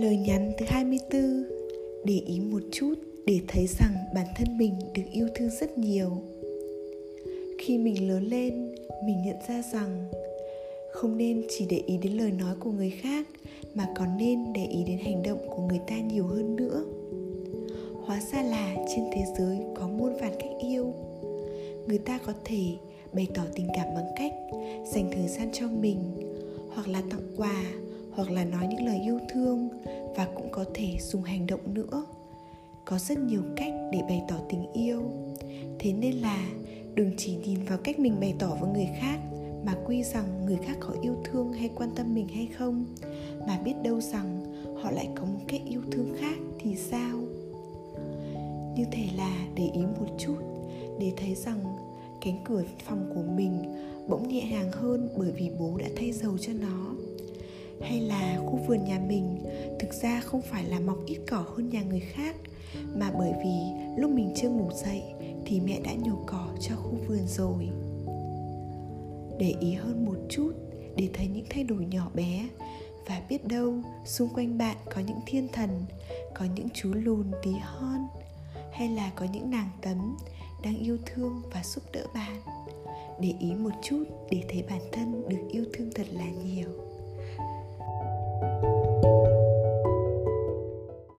Lời nhắn thứ 24 Để ý một chút để thấy rằng bản thân mình được yêu thương rất nhiều. Khi mình lớn lên, mình nhận ra rằng không nên chỉ để ý đến lời nói của người khác mà còn nên để ý đến hành động của người ta nhiều hơn nữa. Hóa ra là trên thế giới có muôn vàn cách yêu. Người ta có thể bày tỏ tình cảm bằng cách dành thời gian cho mình hoặc là tặng quà hoặc là nói những lời yêu thương và cũng có thể dùng hành động nữa. Có rất nhiều cách để bày tỏ tình yêu. Thế nên là đừng chỉ nhìn vào cách mình bày tỏ với người khác mà quy rằng người khác có yêu thương hay quan tâm mình hay không. Mà biết đâu rằng họ lại có một cách yêu thương khác thì sao? Như thể là để ý một chút, để thấy rằng cánh cửa phòng của mình bỗng nhẹ nhàng hơn bởi vì bố đã thay dầu cho nó hay là khu vườn nhà mình thực ra không phải là mọc ít cỏ hơn nhà người khác, mà bởi vì lúc mình chưa ngủ dậy thì mẹ đã nhổ cỏ cho khu vườn rồi. Để ý hơn một chút để thấy những thay đổi nhỏ bé và biết đâu xung quanh bạn có những thiên thần, có những chú lùn tí hon, hay là có những nàng tấm đang yêu thương và giúp đỡ bạn. Để ý một chút để thấy bản thân được yêu thương thật là nhiều.